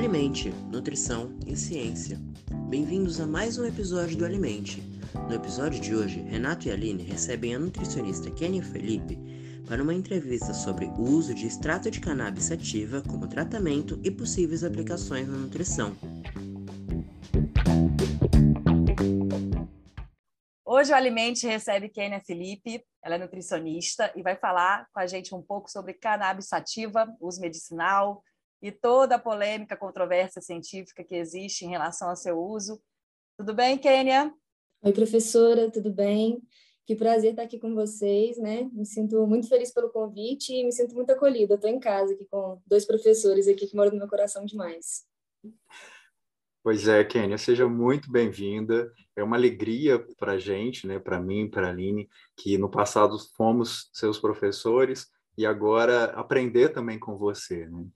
Alimente, Nutrição e Ciência. Bem-vindos a mais um episódio do Alimente. No episódio de hoje, Renato e Aline recebem a nutricionista Kenia Felipe para uma entrevista sobre o uso de extrato de cannabis sativa como tratamento e possíveis aplicações na nutrição. Hoje o Alimente recebe Kenia Felipe, ela é nutricionista e vai falar com a gente um pouco sobre cannabis sativa, uso medicinal e toda a polêmica, controvérsia científica que existe em relação ao seu uso. Tudo bem, Kenia? Oi, professora, tudo bem? Que prazer estar aqui com vocês, né? Me sinto muito feliz pelo convite e me sinto muito acolhida. Estou em casa aqui com dois professores aqui que moram no meu coração demais. Pois é, Kênia, seja muito bem-vinda. É uma alegria para a gente, né, para mim, para a Aline, que no passado fomos seus professores e agora aprender também com você. Né?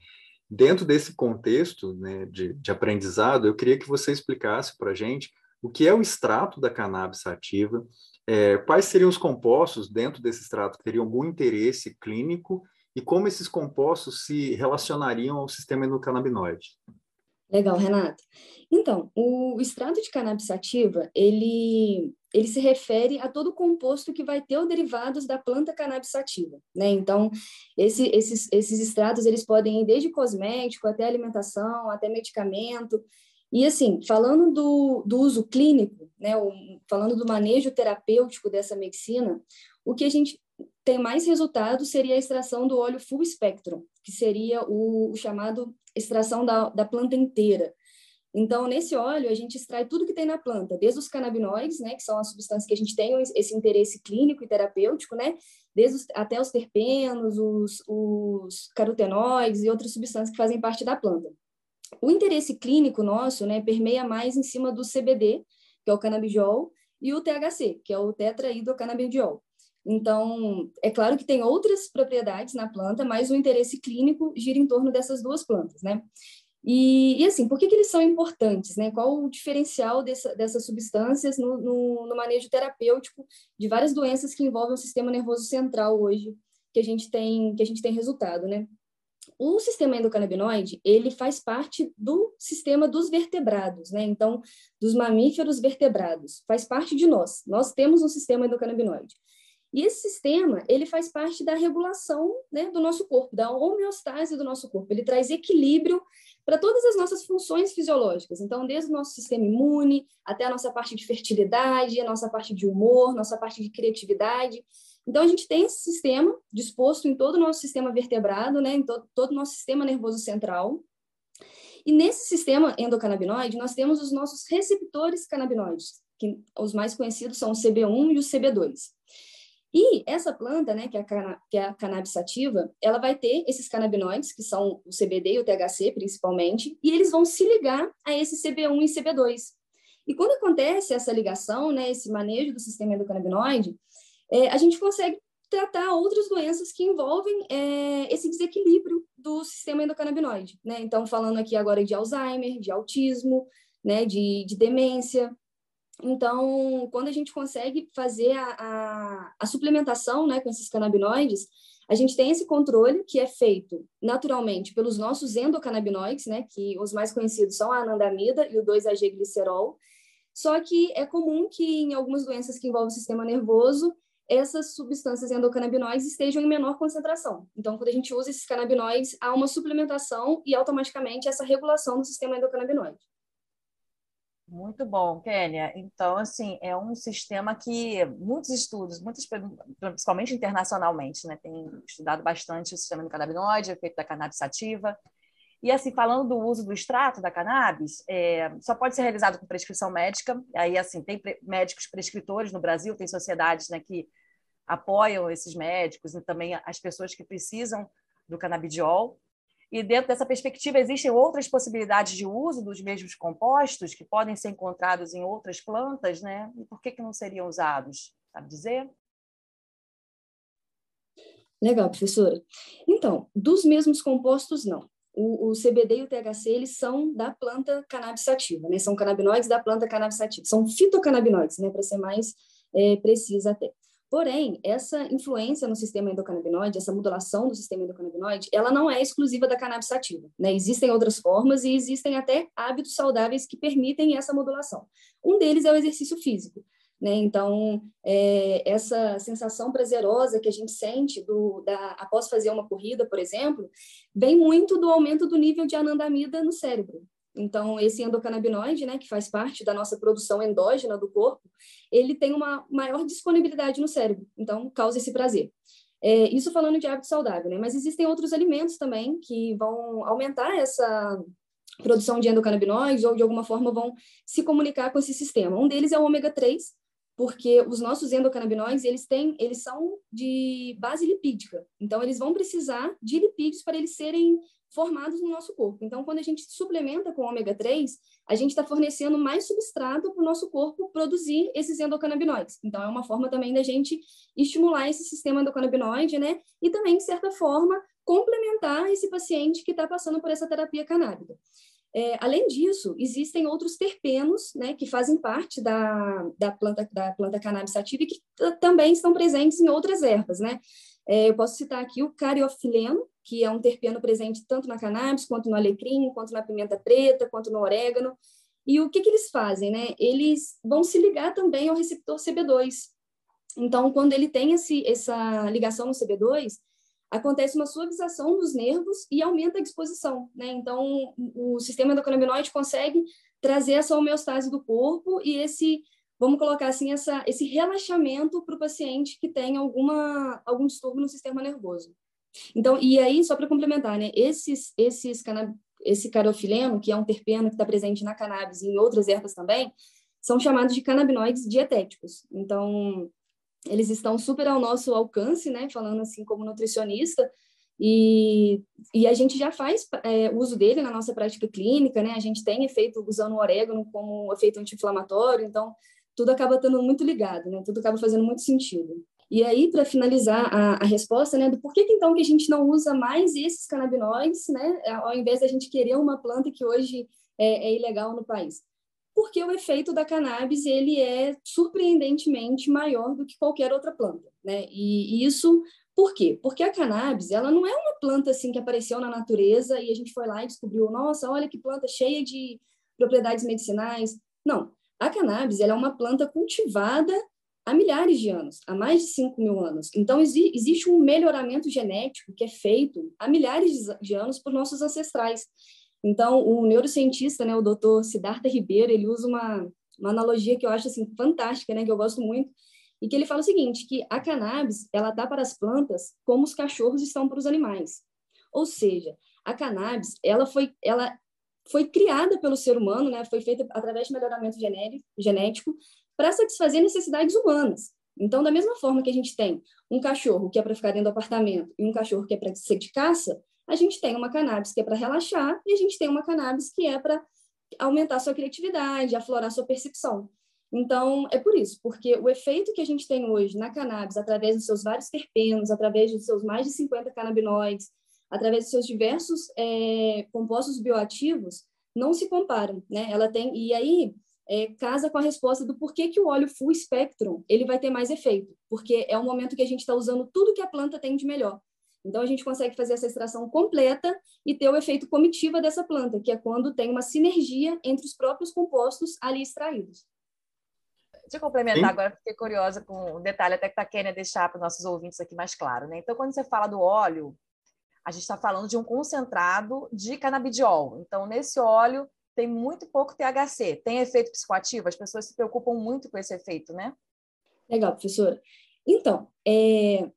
Dentro desse contexto né, de, de aprendizado, eu queria que você explicasse para a gente o que é o extrato da cannabis sativa, é, quais seriam os compostos dentro desse extrato que teriam algum interesse clínico e como esses compostos se relacionariam ao sistema endocannabinoide. Legal, Renata. Então, o extrato de cannabis sativa, ele, ele se refere a todo composto que vai ter os derivados da planta cannabis sativa, né? Então, esse, esses, esses extratos, eles podem ir desde cosmético até alimentação, até medicamento. E, assim, falando do, do uso clínico, né? O, falando do manejo terapêutico dessa medicina, o que a gente tem mais resultado seria a extração do óleo full spectrum, que seria o, o chamado extração da, da planta inteira. Então, nesse óleo, a gente extrai tudo que tem na planta, desde os canabinoides, né, que são as substâncias que a gente tem esse interesse clínico e terapêutico, né, desde os, até os terpenos, os, os carotenoides e outras substâncias que fazem parte da planta. O interesse clínico nosso, né, permeia mais em cima do CBD, que é o canabidiol, e o THC, que é o tetraidrocannabidiol. Então, é claro que tem outras propriedades na planta, mas o interesse clínico gira em torno dessas duas plantas, né? E, e assim, por que, que eles são importantes, né? Qual o diferencial dessa, dessas substâncias no, no, no manejo terapêutico de várias doenças que envolvem o sistema nervoso central hoje, que a gente tem, que a gente tem resultado, né? O sistema endocannabinoide, ele faz parte do sistema dos vertebrados, né? Então, dos mamíferos vertebrados, faz parte de nós. Nós temos um sistema endocannabinoide. E esse sistema, ele faz parte da regulação né, do nosso corpo, da homeostase do nosso corpo. Ele traz equilíbrio para todas as nossas funções fisiológicas. Então, desde o nosso sistema imune até a nossa parte de fertilidade, a nossa parte de humor, nossa parte de criatividade. Então, a gente tem esse sistema disposto em todo o nosso sistema vertebrado, né, em todo, todo o nosso sistema nervoso central. E nesse sistema endocannabinoide, nós temos os nossos receptores canabinoides, que os mais conhecidos são o CB1 e o CB2. E essa planta, né, que é, a, que é a cannabis sativa, ela vai ter esses canabinoides, que são o CBD e o THC, principalmente, e eles vão se ligar a esse CB1 e CB2. E quando acontece essa ligação, né, esse manejo do sistema endocannabinoide, é, a gente consegue tratar outras doenças que envolvem é, esse desequilíbrio do sistema endocannabinoide. Né? Então, falando aqui agora de Alzheimer, de autismo, né, de, de demência, então, quando a gente consegue fazer a, a, a, suplementação né, com esses canabinoides, a gente tem esse controle que é feito naturalmente pelos nossos endocannabinoides, né, que os mais conhecidos são a anandamida e o 2-AG-glicerol. Só que é comum que em algumas doenças que envolvem o sistema nervoso, essas substâncias endocannabinoides estejam em menor concentração. Então, quando a gente usa esses canabinoides, há uma suplementação e automaticamente essa regulação do sistema endocannabinoide. Muito bom, Kênia. Então, assim, é um sistema que muitos estudos, muitos, principalmente internacionalmente, né, tem estudado bastante o sistema do canabinoide, efeito da cannabis sativa. E, assim, falando do uso do extrato da cannabis, é, só pode ser realizado com prescrição médica. Aí, assim, tem médicos prescritores no Brasil, tem sociedades né, que apoiam esses médicos e também as pessoas que precisam do canabidiol. E dentro dessa perspectiva, existem outras possibilidades de uso dos mesmos compostos que podem ser encontrados em outras plantas, né? E por que, que não seriam usados? Sabe dizer? Legal, professora. Então, dos mesmos compostos, não. O, o, CBD e o THC, eles são da planta cannabis sativa, né? São canabinoides da planta cannabis sativa. São fitocannabinoides, né? Para ser mais é, precisa até. Porém, essa influência no sistema endocannabinoide, essa modulação do sistema endocannabinoide, ela não é exclusiva da cannabis sativa. Né? Existem outras formas e existem até hábitos saudáveis que permitem essa modulação. Um deles é o exercício físico. Né? Então, é, essa sensação prazerosa que a gente sente do, da, após fazer uma corrida, por exemplo, vem muito do aumento do nível de anandamida no cérebro. Então, esse endocannabinoide, né, que faz parte da nossa produção endógena do corpo, ele tem uma maior disponibilidade no cérebro, então causa esse prazer. É, isso falando de hábito saudável, né? Mas existem outros alimentos também que vão aumentar essa produção de endocannabinoides ou de alguma forma vão se comunicar com esse sistema. Um deles é o ômega 3, porque os nossos endocannabinoides, eles têm, eles são de base lipídica. Então eles vão precisar de lipídios para eles serem formados no nosso corpo. Então, quando a gente suplementa com ômega 3, a gente está fornecendo mais substrato para o nosso corpo produzir esses endocannabinoides. Então, é uma forma também da gente estimular esse sistema endocannabinoide, né? E também, de certa forma, complementar esse paciente que está passando por essa terapia canábica. É, além disso, existem outros terpenos, né, que fazem parte da, da planta da planta cannabis sativa e que também estão presentes em outras ervas, né? É, eu posso citar aqui o cariofileno, que é um terpeno presente tanto na cannabis, quanto no alecrim, quanto na pimenta preta, quanto no orégano. E o que, que eles fazem? Né? Eles vão se ligar também ao receptor CB2. Então, quando ele tem esse, essa ligação no CB2, acontece uma suavização dos nervos e aumenta a disposição. Né? Então, o sistema endocannabinoide consegue trazer essa homeostase do corpo e esse, vamos colocar assim, essa, esse relaxamento para o paciente que tem alguma, algum distúrbio no sistema nervoso. Então, e aí, só para complementar, né, esses, esses esse carofileno, que é um terpeno que está presente na cannabis e em outras ervas também, são chamados de canabinoides dietéticos. Então, eles estão super ao nosso alcance, né, falando assim como nutricionista, e, e a gente já faz é, uso dele na nossa prática clínica, né, a gente tem efeito usando o orégano como efeito anti-inflamatório, então tudo acaba estando muito ligado, né, tudo acaba fazendo muito sentido. E aí, para finalizar a, a, resposta, né, do porquê que então que a gente não usa mais esses canabinoides, né, ao invés da gente querer uma planta que hoje é, é ilegal no país? Porque o efeito da cannabis ele é surpreendentemente maior do que qualquer outra planta, né? E, e isso por quê? Porque a cannabis, ela não é uma planta assim que apareceu na natureza e a gente foi lá e descobriu, nossa, olha que planta cheia de propriedades medicinais. Não, a cannabis ela é uma planta cultivada há milhares de anos, há mais de 5 mil anos. Então, exi existe um melhoramento genético que é feito há milhares de anos por nossos ancestrais. Então, o neurocientista, né, o doutor Siddhartha Ribeiro, ele usa uma, uma analogia que eu acho assim, fantástica, né, que eu gosto muito, e que ele fala o seguinte, que a cannabis ela dá para as plantas como os cachorros estão para os animais. Ou seja, a cannabis ela foi, ela foi criada pelo ser humano, né, foi feita através de melhoramento genético para satisfazer necessidades humanas. Então, da mesma forma que a gente tem um cachorro que é para ficar dentro do apartamento e um cachorro que é para ser de caça, a gente tem uma cannabis que é para relaxar e a gente tem uma cannabis que é para aumentar sua criatividade, aflorar sua percepção. Então, é por isso, porque o efeito que a gente tem hoje na cannabis, através dos seus vários terpenos, através dos seus mais de 50 canabinoides, através dos seus diversos é, compostos bioativos, não se comparam, né? Ela tem, e aí é, casa com a resposta do porquê que o óleo full spectrum ele vai ter mais efeito, porque é o momento que a gente está usando tudo que a planta tem de melhor. Então a gente consegue fazer essa extração completa e ter o efeito comitiva dessa planta, que é quando tem uma sinergia entre os próprios compostos ali extraídos. Deixa eu complementar Sim. agora, fiquei curiosa com um detalhe até que a Kênia deixar para os nossos ouvintes aqui mais claro. Né? Então, quando você fala do óleo, a gente está falando de um concentrado de canabidiol. Então, nesse óleo tem muito pouco THC. Tem efeito psicoativo? As pessoas se preocupam muito com esse efeito, né? Legal, professora. Então, é,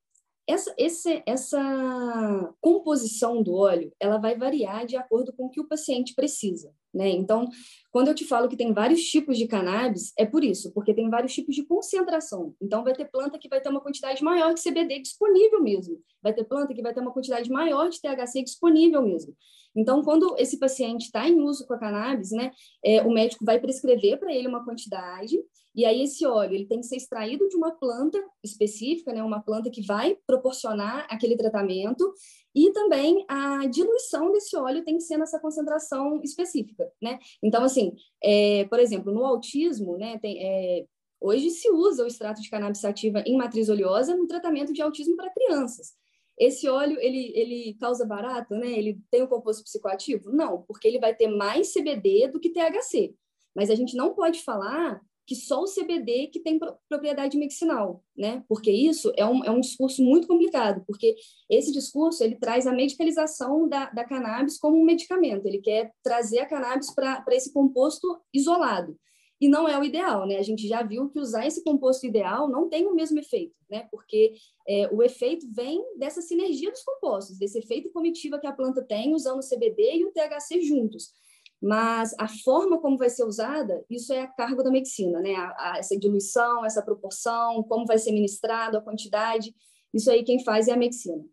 essa, esse, essa composição do óleo, ela vai variar de acordo com o que o paciente precisa, né? Então, quando eu te falo que tem vários tipos de cannabis, é por isso, porque tem vários tipos de concentração. Então, vai ter planta que vai ter uma quantidade maior de CBD disponível mesmo. Vai ter planta que vai ter uma quantidade maior de THC disponível mesmo. Então, quando esse paciente está em uso com a cannabis, né, é, o médico vai prescrever para ele uma quantidade, e aí esse óleo ele tem que ser extraído de uma planta específica, né, uma planta que vai proporcionar aquele tratamento, e também a diluição desse óleo tem que ser nessa concentração específica, né? Então, assim, é, por exemplo, no autismo, né, tem, é, Hoje se usa o extrato de cannabis sativa em matriz oleosa no tratamento de autismo para crianças. Esse óleo, ele, ele causa barato, né? Ele tem o um composto psicoativo? Não, porque ele vai ter mais CBD do que THC. Mas a gente não pode falar que só o CBD que tem propriedade medicinal, né? Porque isso é um, é um discurso muito complicado, porque esse discurso ele traz a medicalização da, da cannabis como um medicamento, ele quer trazer a cannabis para esse composto isolado. E não é o ideal, né? A gente já viu que usar esse composto ideal não tem o mesmo efeito, né? Porque é, o efeito vem dessa sinergia dos compostos, desse efeito comitiva que a planta tem usando o CBD e o THC juntos mas a forma como vai ser usada, isso é a cargo da medicina, né? A, a, essa diluição, essa proporção, como vai ser ministrado, a quantidade, isso aí quem faz é a medicina.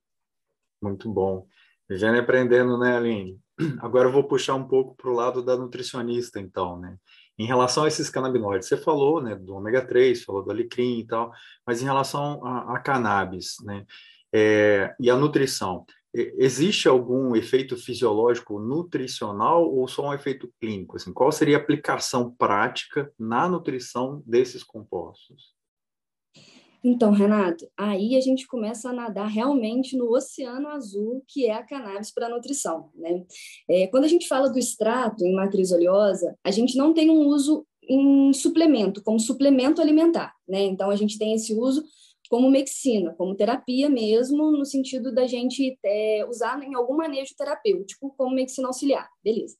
Muito bom. Vivendo aprendendo, né, Aline? Agora eu vou puxar um pouco para o lado da nutricionista, então, né? Em relação a esses canabinoides, você falou, né, do ômega 3, falou do alecrim e tal, mas em relação a, a cannabis, né, é, e a nutrição, existe algum efeito fisiológico nutricional ou só um efeito clínico? Assim, qual seria a aplicação prática na nutrição desses compostos? Então, Renato, aí a gente começa a nadar realmente no oceano azul, que é a cannabis para nutrição. Né? É, quando a gente fala do extrato em matriz oleosa, a gente não tem um uso em suplemento, como suplemento alimentar. Né? Então, a gente tem esse uso como medicina, como terapia mesmo, no sentido da gente é, usar em algum manejo terapêutico, como medicina auxiliar, beleza.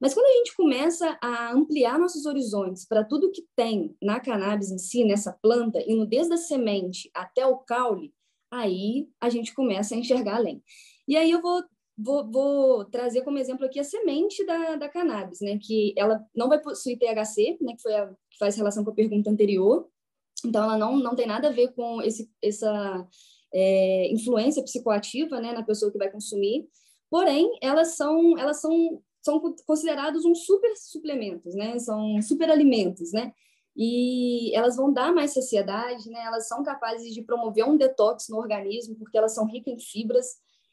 Mas quando a gente começa a ampliar nossos horizontes para tudo que tem na cannabis em si, nessa planta, indo desde a semente até o caule, aí a gente começa a enxergar além. E aí eu vou, vou, vou trazer como exemplo aqui a semente da, da cannabis, né? Que ela não vai possuir THC, né? Que foi a que faz relação com a pergunta anterior, então, ela não, não tem nada a ver com esse, essa é, influência psicoativa né, na pessoa que vai consumir, porém, elas são, elas são, são considerados um super suplementos, né? São super alimentos, né? E elas vão dar mais saciedade, né? Elas são capazes de promover um detox no organismo, porque elas são ricas em fibras,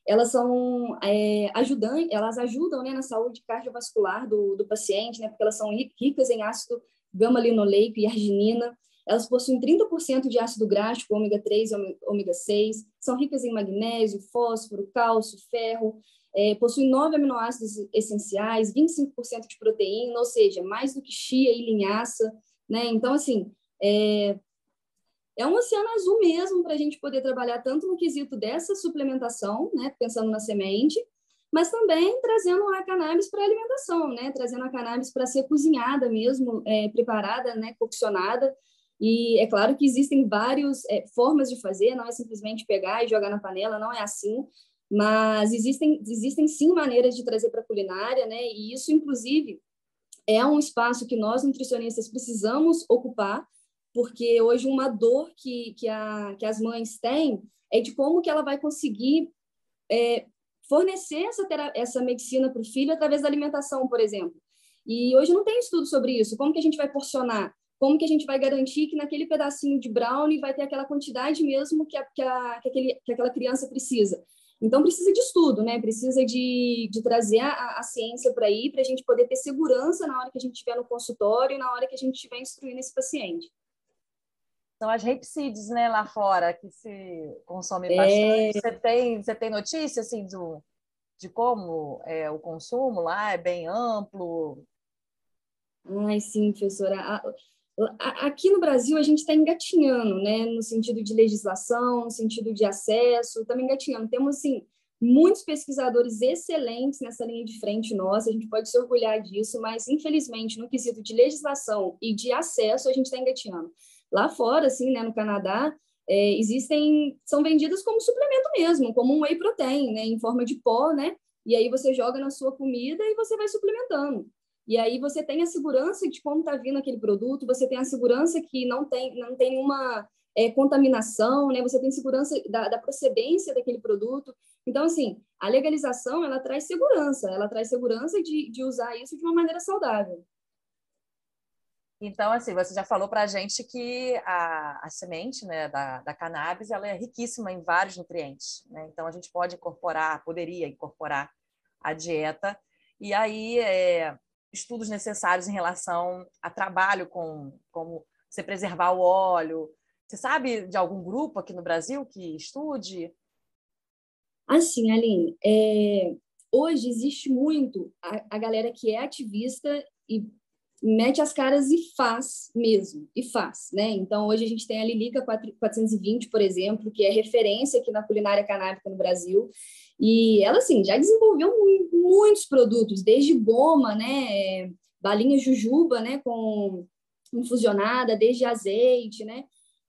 elas são é, ajudam, elas ajudam né, na saúde cardiovascular do, do paciente, né? Porque elas são ricas em ácido gama-linoleico e arginina, elas possuem 30% de ácido gráfico, ômega 3 e ômega 6, são ricas em magnésio, fósforo, cálcio, ferro, é, possuem nove aminoácidos essenciais, 25% de proteína, ou seja, mais do que chia e linhaça, né? Então, assim, é, é um oceano azul mesmo para a gente poder trabalhar tanto no quesito dessa suplementação, né, pensando na semente, mas também trazendo a cannabis para alimentação, né, trazendo a cannabis para ser cozinhada mesmo, é, preparada, né, coccionada, e é claro que existem várias é, formas de fazer, não é simplesmente pegar e jogar na panela, não é assim, mas existem, existem sim maneiras de trazer para a culinária, né? E isso, inclusive, é um espaço que nós nutricionistas precisamos ocupar, porque hoje uma dor que, que, a, que as mães têm é de como que ela vai conseguir é, fornecer essa, essa medicina para o filho através da alimentação, por exemplo. E hoje não tem estudo sobre isso. Como que a gente vai porcionar? Como que a gente vai garantir que naquele pedacinho de brownie vai ter aquela quantidade mesmo que, a, que, a, que, aquele, que aquela criança precisa. Então, precisa de estudo, né? Precisa de, de trazer a, a ciência para aí, para a gente poder ter segurança na hora que a gente estiver no consultório e na hora que a gente estiver instruindo esse paciente. São as rapeseeds, né, lá fora, que se consome é... bastante. Você tem, você tem notícia, assim, do, de como é, o consumo lá é bem amplo? Ai, sim, professora. Aqui no Brasil, a gente está engatinhando, né, no sentido de legislação, no sentido de acesso, estamos engatinhando. Temos, assim, muitos pesquisadores excelentes nessa linha de frente nossa, a gente pode se orgulhar disso, mas, infelizmente, no quesito de legislação e de acesso, a gente está engatinhando. Lá fora, assim, né, no Canadá, é, existem, são vendidas como suplemento mesmo, como um whey protein, né, em forma de pó, né, e aí você joga na sua comida e você vai suplementando. E aí você tem a segurança de como está vindo aquele produto, você tem a segurança que não tem, não tem nenhuma é, contaminação, né? Você tem segurança da, da, procedência daquele produto. Então, assim, a legalização, ela traz segurança, ela traz segurança de, de usar isso de uma maneira saudável. Então, assim, você já falou para a gente que a, a semente né, da, da, cannabis ela é riquíssima em vários nutrientes. Né? Então, a gente pode incorporar, poderia incorporar a dieta. E aí, é, estudos necessários em relação a trabalho com como você preservar o óleo. Você sabe de algum grupo aqui no Brasil que estude? Assim, Aline, é, hoje existe muito a, a galera que é ativista e mete as caras e faz mesmo, e faz, né? Então, hoje a gente tem a Lilica 420, por exemplo, que é referência aqui na culinária canábica no Brasil, e ela, assim, já desenvolveu muitos produtos, desde goma, né, balinha jujuba, né, com infusionada, desde azeite, né,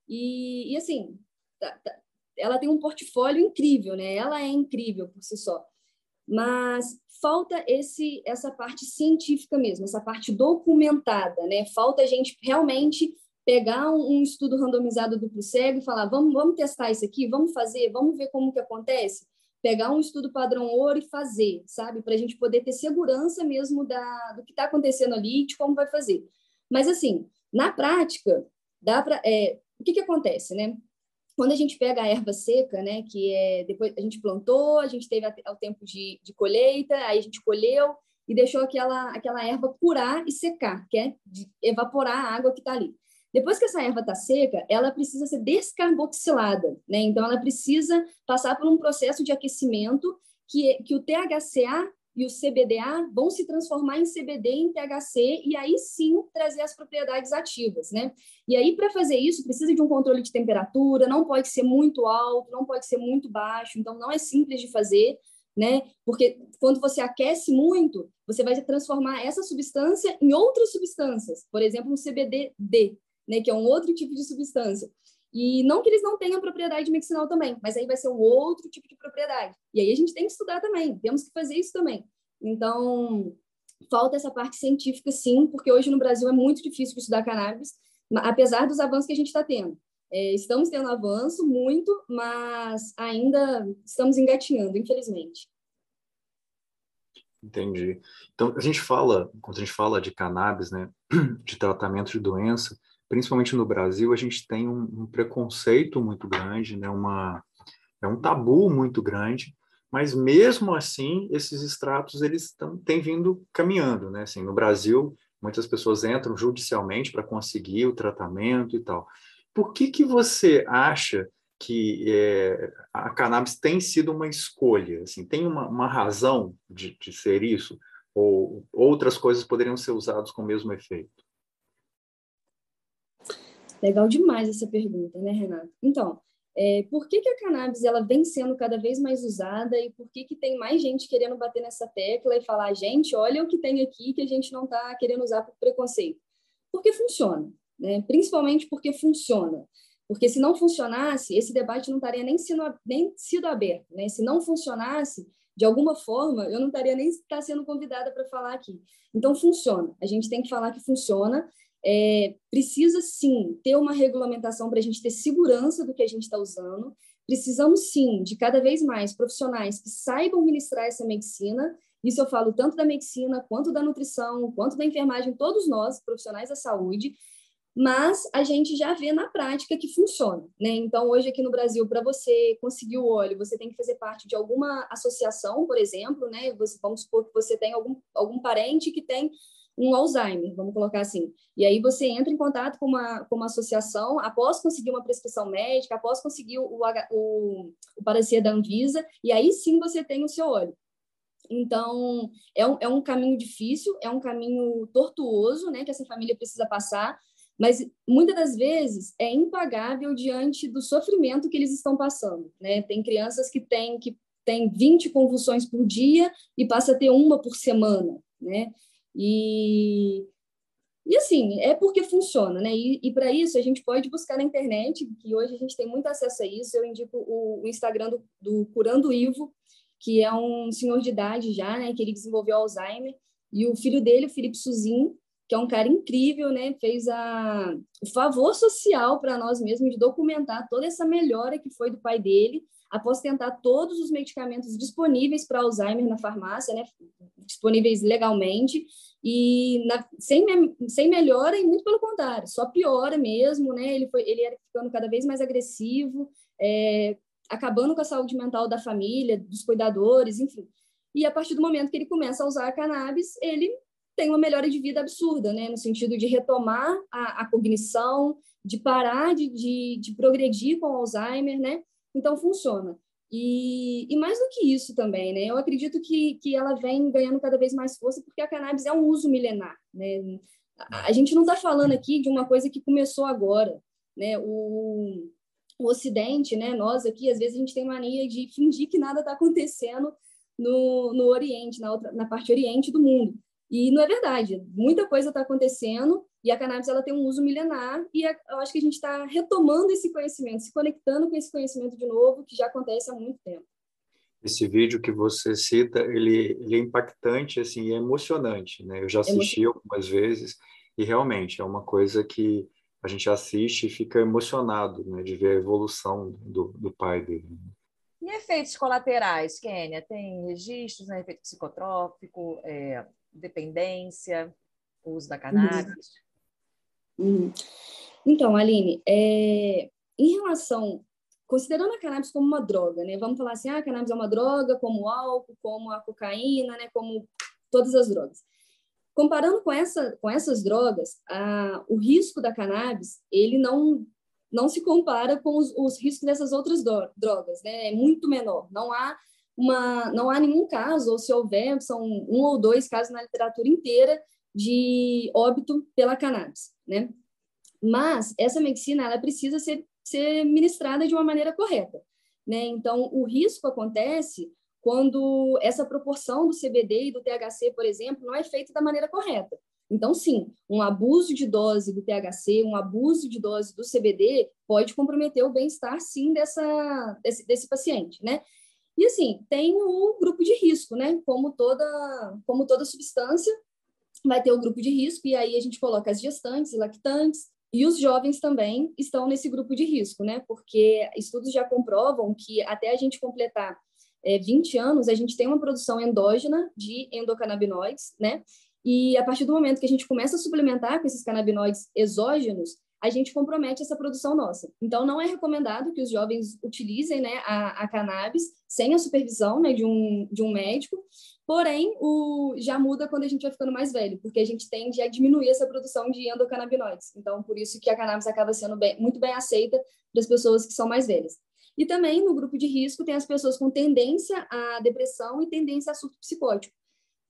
e, e assim, tá, tá, ela tem um portfólio incrível, né, ela é incrível por si só, mas falta esse essa parte científica mesmo, essa parte documentada, né? Falta a gente realmente pegar um, um estudo randomizado duplo cego e falar, vamos, vamos testar isso aqui, vamos fazer, vamos ver como que acontece, pegar um estudo padrão ouro e fazer, sabe, para a gente poder ter segurança mesmo da, do que está acontecendo ali, de como vai fazer. Mas assim, na prática, dá para é, o que que acontece, né? Quando a gente pega a erva seca, né, que é depois a gente plantou, a gente teve o tempo de, de colheita, aí a gente colheu e deixou aquela aquela erva curar e secar, que é evaporar a água que está ali. Depois que essa erva está seca, ela precisa ser descarboxilada, né? Então ela precisa passar por um processo de aquecimento que, que o THCA e o CBDA vão se transformar em CBD em THC e aí sim trazer as propriedades ativas, né? E aí para fazer isso precisa de um controle de temperatura, não pode ser muito alto, não pode ser muito baixo, então não é simples de fazer, né? Porque quando você aquece muito, você vai transformar essa substância em outras substâncias, por exemplo, um CBD-D, né, que é um outro tipo de substância. E não que eles não tenham propriedade medicinal também, mas aí vai ser um outro tipo de propriedade. E aí a gente tem que estudar também, temos que fazer isso também. Então, falta essa parte científica, sim, porque hoje no Brasil é muito difícil estudar cannabis, apesar dos avanços que a gente está tendo. É, estamos tendo avanço, muito, mas ainda estamos engatinhando, infelizmente. Entendi. Então, a gente fala, quando a gente fala de cannabis, né, de tratamento de doença, principalmente no Brasil, a gente tem um, um preconceito muito grande, né? Uma, é um tabu muito grande, mas mesmo assim, esses extratos eles tão, têm vindo caminhando, né? Assim, no Brasil, muitas pessoas entram judicialmente para conseguir o tratamento e tal. Por que que você acha que é, a cannabis tem sido uma escolha? Assim, tem uma, uma razão de, de ser isso? Ou outras coisas poderiam ser usadas com o mesmo efeito? Legal demais essa pergunta, né, Renato? Então, é, por que, que a cannabis ela vem sendo cada vez mais usada e por que, que tem mais gente querendo bater nessa tecla e falar, gente, olha o que tem aqui que a gente não está querendo usar por preconceito? Porque funciona, né? principalmente porque funciona. Porque se não funcionasse, esse debate não estaria nem, sendo, nem sido aberto. Né? Se não funcionasse, de alguma forma, eu não estaria nem estar sendo convidada para falar aqui. Então, funciona. A gente tem que falar que funciona é, precisa sim ter uma regulamentação para a gente ter segurança do que a gente está usando. Precisamos sim de cada vez mais profissionais que saibam ministrar essa medicina. Isso eu falo tanto da medicina, quanto da nutrição, quanto da enfermagem, todos nós, profissionais da saúde, mas a gente já vê na prática que funciona, né? Então, hoje aqui no Brasil, para você conseguir o óleo, você tem que fazer parte de alguma associação, por exemplo, né? Você, vamos supor que você tem algum, algum parente que tem um Alzheimer, vamos colocar assim. E aí você entra em contato com uma, com uma associação, após conseguir uma prescrição médica, após conseguir o, o, o parecer da Anvisa, e aí sim você tem o seu óleo. Então, é um, é um caminho difícil, é um caminho tortuoso, né, que essa família precisa passar, mas muitas das vezes é impagável diante do sofrimento que eles estão passando, né? Tem crianças que têm que tem 20 convulsões por dia e passa a ter uma por semana, né? E, e assim, é porque funciona, né? E, e para isso a gente pode buscar na internet, que hoje a gente tem muito acesso a isso. Eu indico o, o Instagram do, do, Curando Ivo, que é um senhor de idade já, né? Que ele desenvolveu Alzheimer. E o filho dele, o Felipe Suzin, que é um cara incrível, né? Fez a, o favor social para nós mesmos de documentar toda essa melhora que foi do pai dele após tentar todos os medicamentos disponíveis para Alzheimer na farmácia, né, disponíveis legalmente, e na, sem, sem melhora, e muito pelo contrário, só piora mesmo, né, ele, foi, ele era ficando cada vez mais agressivo, é, acabando com a saúde mental da família, dos cuidadores, enfim. E a partir do momento que ele começa a usar a cannabis, ele tem uma melhora de vida absurda, né? No sentido de retomar a, a cognição, de parar de, de, de, progredir com Alzheimer, né? Então, funciona. E, e, mais do que isso também, né? Eu acredito que, que ela vem ganhando cada vez mais força porque a cannabis é um uso milenar, né? A, a gente não está falando aqui de uma coisa que começou agora, né? O, o Ocidente, né? Nós aqui, às vezes, a gente tem mania de fingir que nada está acontecendo no, no Oriente, na, outra, na parte Oriente do mundo. E não é verdade. Muita coisa está acontecendo e a cannabis ela tem um uso milenar e eu acho que a gente está retomando esse conhecimento, se conectando com esse conhecimento de novo que já acontece há muito tempo. Esse vídeo que você cita, ele, ele é impactante, assim, é emocionante, né? Eu já assisti algumas vezes e realmente é uma coisa que a gente assiste e fica emocionado, né, de ver a evolução do, do pai dele. E efeitos colaterais, Kênia? Tem registros, né? efeito psicotrópico, é, dependência, uso da cannabis? Uhum. Então, Aline, é, em relação, considerando a cannabis como uma droga, né? Vamos falar assim, ah, a cannabis é uma droga, como o álcool, como a cocaína, né? Como todas as drogas. Comparando com, essa, com essas drogas, a, o risco da cannabis, ele não não se compara com os, os riscos dessas outras drogas, né? É muito menor. Não há uma, não há nenhum caso, ou se houver, são um ou dois casos na literatura inteira de óbito pela cannabis, né? Mas essa medicina ela precisa ser, ser ministrada de uma maneira correta, né? Então o risco acontece quando essa proporção do CBD e do THC, por exemplo, não é feita da maneira correta. Então, sim, um abuso de dose do THC, um abuso de dose do CBD pode comprometer o bem-estar, sim, dessa, desse, desse paciente, né? E assim, tem o grupo de risco, né? Como toda, como toda substância, vai ter o grupo de risco, e aí a gente coloca as gestantes e lactantes, e os jovens também estão nesse grupo de risco, né? Porque estudos já comprovam que até a gente completar é, 20 anos, a gente tem uma produção endógena de endocannabinoides, né? E a partir do momento que a gente começa a suplementar com esses canabinoides exógenos, a gente compromete essa produção nossa. Então, não é recomendado que os jovens utilizem né, a, a cannabis sem a supervisão né, de, um, de um médico, porém, o, já muda quando a gente vai ficando mais velho, porque a gente tende a diminuir essa produção de endocannabinoides. Então, por isso que a cannabis acaba sendo bem, muito bem aceita para as pessoas que são mais velhas. E também, no grupo de risco, tem as pessoas com tendência à depressão e tendência a surto psicótico.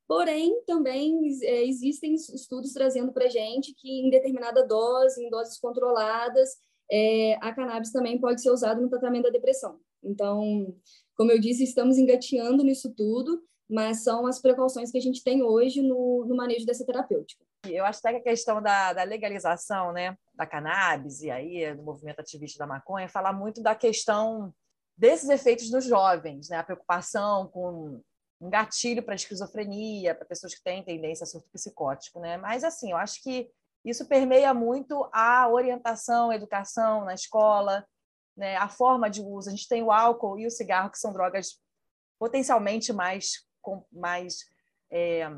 Porém, também é, existem estudos trazendo para gente que em determinada dose, em doses controladas, é, a cannabis também pode ser usada no tratamento da depressão. Então, como eu disse, estamos engateando nisso tudo, mas são as precauções que a gente tem hoje no, no manejo dessa terapêutica. Eu acho até que a questão da, da legalização né, da cannabis e aí do movimento ativista da maconha fala muito da questão desses efeitos dos jovens, né? a preocupação com um gatilho para esquizofrenia, para pessoas que têm tendência a surto psicótico, né? Mas assim, eu acho que isso permeia muito a orientação, a educação na escola, né? A forma de uso. A gente tem o álcool e o cigarro que são drogas potencialmente mais mais é,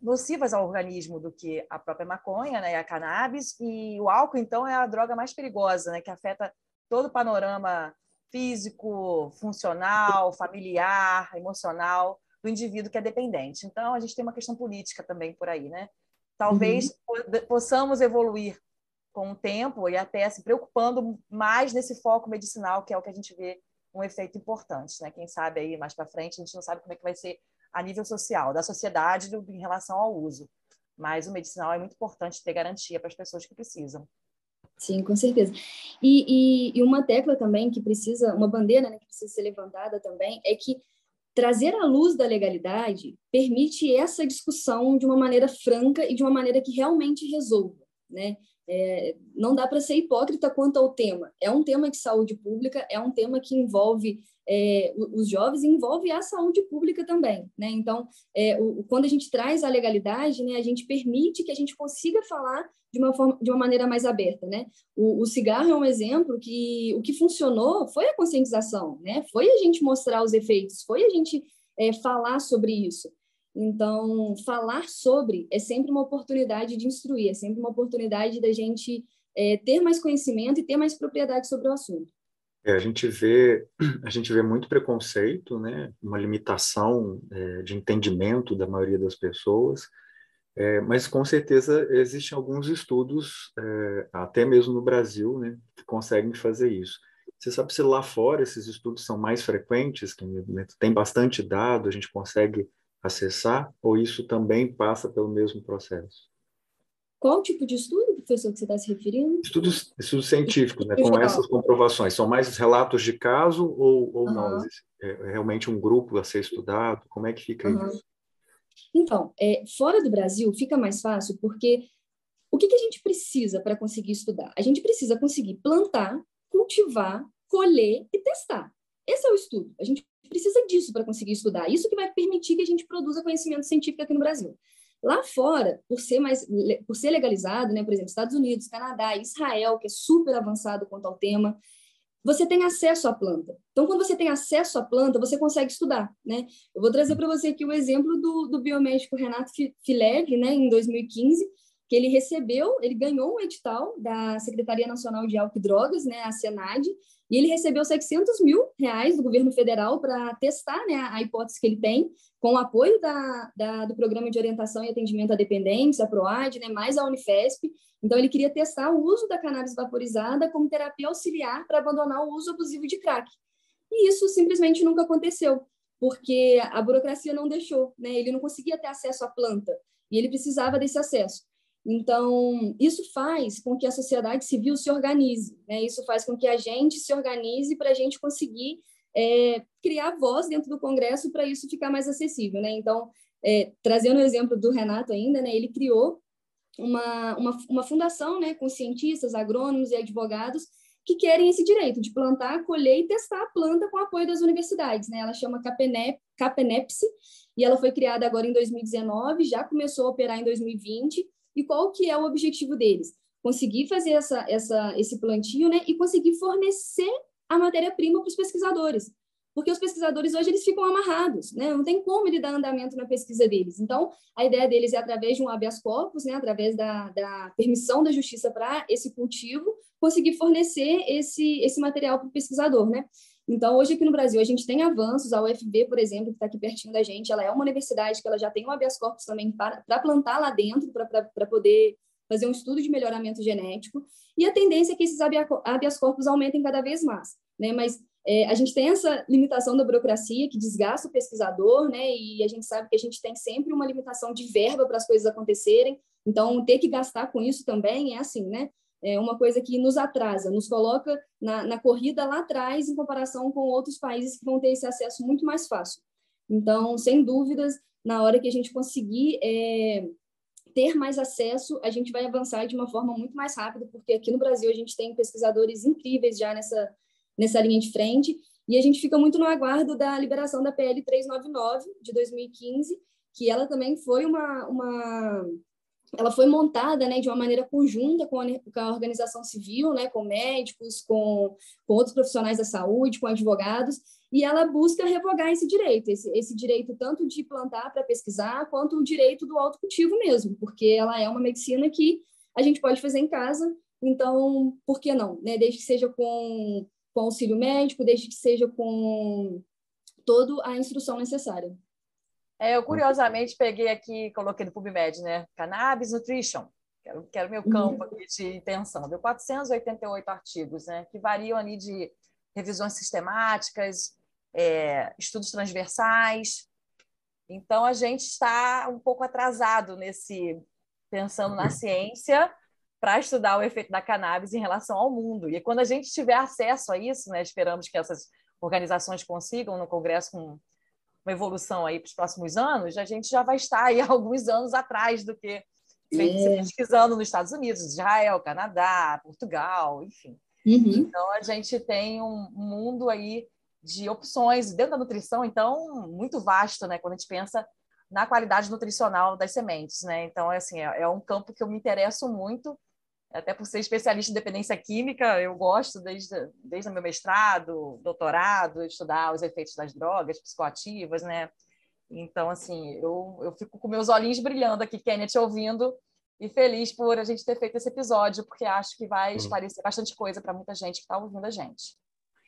nocivas ao organismo do que a própria maconha, né? E a cannabis e o álcool então é a droga mais perigosa, né? Que afeta todo o panorama físico, funcional, familiar, emocional do indivíduo que é dependente. Então, a gente tem uma questão política também por aí, né? Talvez uhum. possamos evoluir com o tempo e até se preocupando mais nesse foco medicinal, que é o que a gente vê um efeito importante, né? Quem sabe aí mais para frente, a gente não sabe como é que vai ser a nível social, da sociedade em relação ao uso. Mas o medicinal é muito importante ter garantia para as pessoas que precisam. Sim, com certeza. E, e, e, uma tecla também que precisa, uma bandeira né, que precisa ser levantada também, é que trazer à luz da legalidade permite essa discussão de uma maneira franca e de uma maneira que realmente resolva, né? É, não dá para ser hipócrita quanto ao tema. É um tema de saúde pública, é um tema que envolve é, os jovens e envolve a saúde pública também, né? Então, é, o, quando a gente traz a legalidade, né, a gente permite que a gente consiga falar de uma forma, de uma maneira mais aberta, né? O, o, cigarro é um exemplo que o que funcionou foi a conscientização, né? Foi a gente mostrar os efeitos, foi a gente é, falar sobre isso. Então, falar sobre é sempre uma oportunidade de instruir, é sempre uma oportunidade da gente é, ter mais conhecimento e ter mais propriedade sobre o assunto. É, a gente vê a gente vê muito preconceito, né? Uma limitação é, de entendimento da maioria das pessoas É, mas com certeza existem alguns estudos, é, até mesmo no Brasil, né, que conseguem fazer isso. Você sabe se lá fora esses estudos são mais frequentes, que né, tem bastante dado, a gente consegue acessar, ou isso também passa pelo mesmo processo? Qual tipo de estudo, professor, que você está se referindo? Estudos, estudos científicos, né, com essas comprovações. São mais relatos de caso ou, ou uhum. não? É, é realmente um grupo a ser estudado? Como é que fica uhum. isso? Então, é, fora do Brasil fica mais fácil porque o que, que a gente precisa para conseguir estudar? A gente precisa conseguir plantar, cultivar, colher e testar. Esse é o estudo. A gente precisa disso para conseguir estudar. Isso que vai permitir que a gente produza conhecimento científico aqui no Brasil. Lá fora, por ser mais por ser legalizado, né, por exemplo, Estados Unidos, Canadá, Israel, que é super avançado quanto ao tema, você tem acesso à planta. Então, quando você tem acesso à planta, você consegue estudar, né? Eu vou trazer para você aqui o exemplo do, do biomédico Renato Filev, né, em 2015, que ele recebeu, ele ganhou um edital da Secretaria Nacional de Álcool e Drogas, né, a Senad, e ele recebeu 600 mil reais do governo federal para testar né, a hipótese que ele tem, com o apoio da, da, do Programa de Orientação e Atendimento a Dependentes, a PROAD, né, mais a Unifesp. Então, ele queria testar o uso da cannabis vaporizada como terapia auxiliar para abandonar o uso abusivo de crack. E isso simplesmente nunca aconteceu, porque a burocracia não deixou, né? ele não conseguia ter acesso à planta, e ele precisava desse acesso. Então, isso faz com que a sociedade civil se organize, né? isso faz com que a gente se organize para a gente conseguir é, criar voz dentro do Congresso para isso ficar mais acessível. Né? Então, é, trazendo o exemplo do Renato ainda, né? ele criou uma, uma, uma fundação né, com cientistas, agrônomos e advogados que querem esse direito de plantar, colher e testar a planta com apoio das universidades. Né? Ela chama Capenep, Capenepse e ela foi criada agora em 2019, já começou a operar em 2020 e qual que é o objetivo deles? Conseguir fazer essa, essa, esse plantio né, e conseguir fornecer a matéria-prima para os pesquisadores. Porque os pesquisadores hoje eles ficam amarrados, né? não tem como ele dar andamento na pesquisa deles. Então, a ideia deles é, através de um habeas corpus, né, através da, da permissão da justiça para esse cultivo, conseguir fornecer esse, esse material para o pesquisador. Né? Então, hoje aqui no Brasil, a gente tem avanços. A UFB, por exemplo, que está aqui pertinho da gente, ela é uma universidade que ela já tem um habeas corpus também para, plantar lá dentro, para poder fazer um estudo de melhoramento genético. E a tendência é que esses habeas corpus aumentem cada vez mais. Né? Mas é, a gente tem essa limitação da burocracia que desgasta o pesquisador, né? E a gente sabe que a gente tem sempre uma limitação de verba para as coisas acontecerem. Então, ter que gastar com isso também é assim, né? É uma coisa que nos atrasa, nos coloca na, na, corrida lá atrás em comparação com outros países que vão ter esse acesso muito mais fácil. Então, sem dúvidas, na hora que a gente conseguir é, ter mais acesso, a gente vai avançar de uma forma muito mais rápida, porque aqui no Brasil a gente tem pesquisadores incríveis já nessa, nessa linha de frente, e a gente fica muito no aguardo da liberação da PL 399 de 2015, que ela também foi uma, uma ela foi montada né, de uma maneira conjunta com a, organização civil, né, com médicos, com, com, outros profissionais da saúde, com advogados, e ela busca revogar esse direito, esse, esse direito tanto de plantar para pesquisar, quanto o direito do autocultivo mesmo, porque ela é uma medicina que a gente pode fazer em casa, então, por que não? Né? Desde que seja com, com auxílio médico, desde que seja com toda a instrução necessária. É, eu curiosamente peguei aqui, coloquei no PubMed, né? Cannabis Nutrition, que era o meu campo aqui de intenção. Deu 488 artigos, né? Que variam ali de revisões sistemáticas, é, estudos transversais. Então, a gente está um pouco atrasado nesse, pensando na ciência, para estudar o efeito da cannabis em relação ao mundo. E quando a gente tiver acesso a isso, né, esperamos que essas organizações consigam no Congresso com uma evolução aí para os próximos anos, a gente já vai estar aí alguns anos atrás do que vem é. pesquisando nos Estados Unidos, Israel, Canadá, Portugal, enfim. Uhum. Então a gente tem um mundo aí de opções dentro da nutrição, então muito vasto, né? Quando a gente pensa na qualidade nutricional das sementes, né? Então é assim é, é um campo que eu me interesso muito até por ser especialista em dependência química, eu gosto desde, desde o meu mestrado, doutorado, estudar os efeitos das drogas psicoativas, né? Então, assim, eu, eu fico com meus olhinhos brilhando aqui, te ouvindo, e feliz por a gente ter feito esse episódio, porque acho que vai uhum. esclarecer bastante coisa para muita gente que está ouvindo a gente.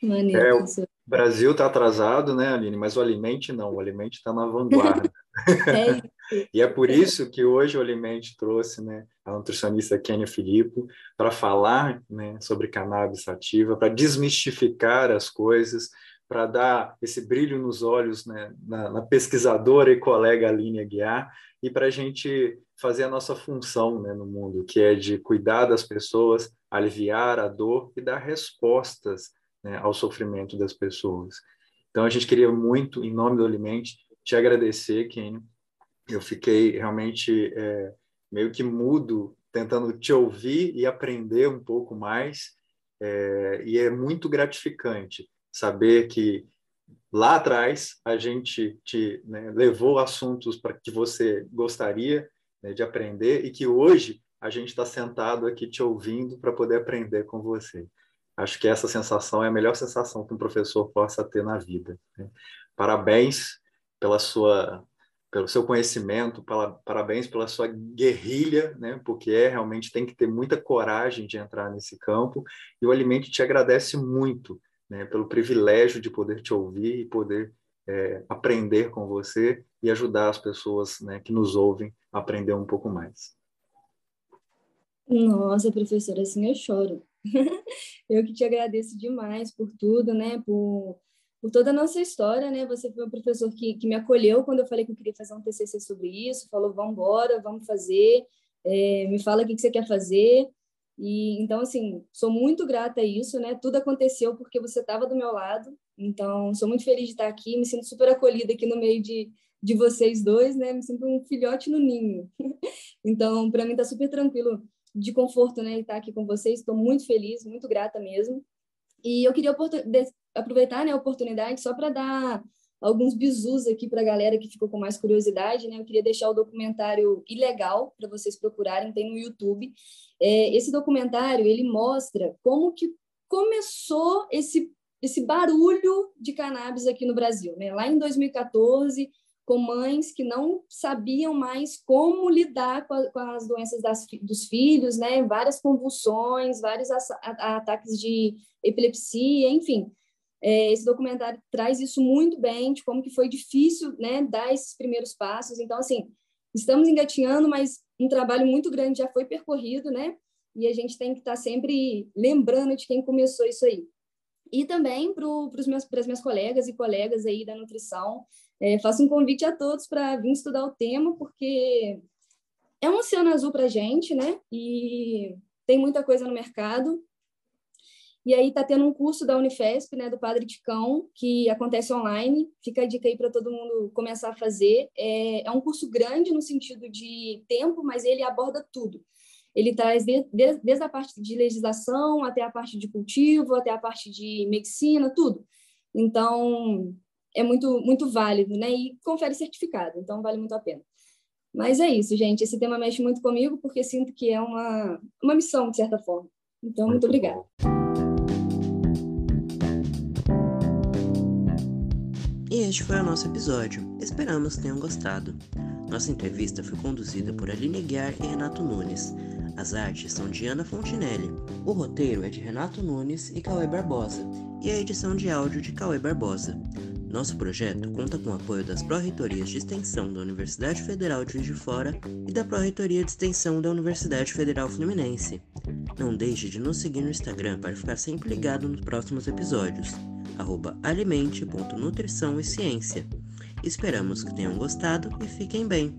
É, o Brasil está atrasado, né, Aline? Mas o Alimente não, o Alimente está na vanguarda. é, E é por isso que hoje o Alimente trouxe né, a nutricionista Kênia Filippo para falar né, sobre cannabis sativa, para desmistificar as coisas, para dar esse brilho nos olhos né, na, na, pesquisadora e colega Aline Aguiar, e para a gente fazer a nossa função né, no mundo, que é de cuidar das pessoas, aliviar a dor e dar respostas né, ao sofrimento das pessoas. Então, a gente queria muito, em nome do Alimente, te agradecer, Kenny. Eu fiquei realmente é, meio que mudo, tentando te ouvir e aprender um pouco mais. É, e é muito gratificante saber que lá atrás a gente te né, levou assuntos para que você gostaria né, de aprender e que hoje a gente está sentado aqui te ouvindo para poder aprender com você. Acho que essa sensação é a melhor sensação que um professor possa ter na vida. Né? Parabéns pela sua pelo seu conhecimento, parabéns pela sua guerrilha, né? Porque é realmente tem que ter muita coragem de entrar nesse campo. E o Alimento te agradece muito, né? Pelo privilégio de poder te ouvir e poder é, aprender com você e ajudar as pessoas, né? Que nos ouvem a aprender um pouco mais. Nossa, professora, assim eu choro. eu que te agradeço demais por tudo, né? Por, por toda a nossa história, né? Você foi um professor que, que me acolheu quando eu falei que eu queria fazer um TCC sobre isso, falou, vamos embora, vamos fazer, é, me fala o que, que você quer fazer. E então, assim, sou muito grata a isso, né? Tudo aconteceu porque você estava do meu lado. Então, sou muito feliz de estar aqui, me sinto super acolhida aqui no meio de, de vocês dois, né? Me sinto um filhote no ninho. então, para mim tá super tranquilo de conforto, né, estar aqui com vocês. Estou muito feliz, muito grata mesmo. E eu queria aproveitar né, a oportunidade só para dar alguns bizus aqui para a galera que ficou com mais curiosidade, né? Eu queria deixar o documentário Ilegal para vocês procurarem, tem no YouTube. É, esse documentário ele mostra como que começou esse esse barulho de cannabis aqui no Brasil, né? Lá em 2014 com mães que não sabiam mais como lidar com, a, com as doenças das, dos filhos, né? Várias convulsões, vários ataques de epilepsia, enfim. É, esse documentário traz isso muito bem, de como que foi difícil, né, dar esses primeiros passos. Então, assim, estamos engatinhando, mas um trabalho muito grande já foi percorrido, né? E a gente tem que estar tá sempre lembrando de quem começou isso aí. E também para as minhas colegas e colegas aí da nutrição, é, faço um convite a todos para vir estudar o tema, porque é um oceano azul para a gente, né? E tem muita coisa no mercado. E aí está tendo um curso da Unifesp, né, do Padre Ticão, que acontece online. Fica a dica aí para todo mundo começar a fazer. É, é, um curso grande no sentido de tempo, mas ele aborda tudo. Ele traz de, de, desde a parte de legislação até a parte de cultivo, até a parte de medicina, tudo. Então, é muito, muito válido, né? E confere certificado, então vale muito a pena. Mas é isso, gente. Esse tema mexe muito comigo porque sinto que é uma, uma missão, de certa forma. Então, muito, muito obrigada. Este foi o nosso episódio. Esperamos que tenham gostado. Nossa entrevista foi conduzida por Aline Guiar e Renato Nunes. As artes são de Ana Fontinelli. O roteiro é de Renato Nunes e Cauê Barbosa. E a edição de áudio de Cauê Barbosa. Nosso projeto conta com o apoio das Pró-Reitorias de Extensão da Universidade Federal de Juiz de Fora e da Pró-Reitoria de Extensão da Universidade Federal Fluminense. Não deixe de nos seguir no Instagram para ficar sempre ligado nos próximos episódios, alimente.nutrição e ciência. Esperamos que tenham gostado e fiquem bem!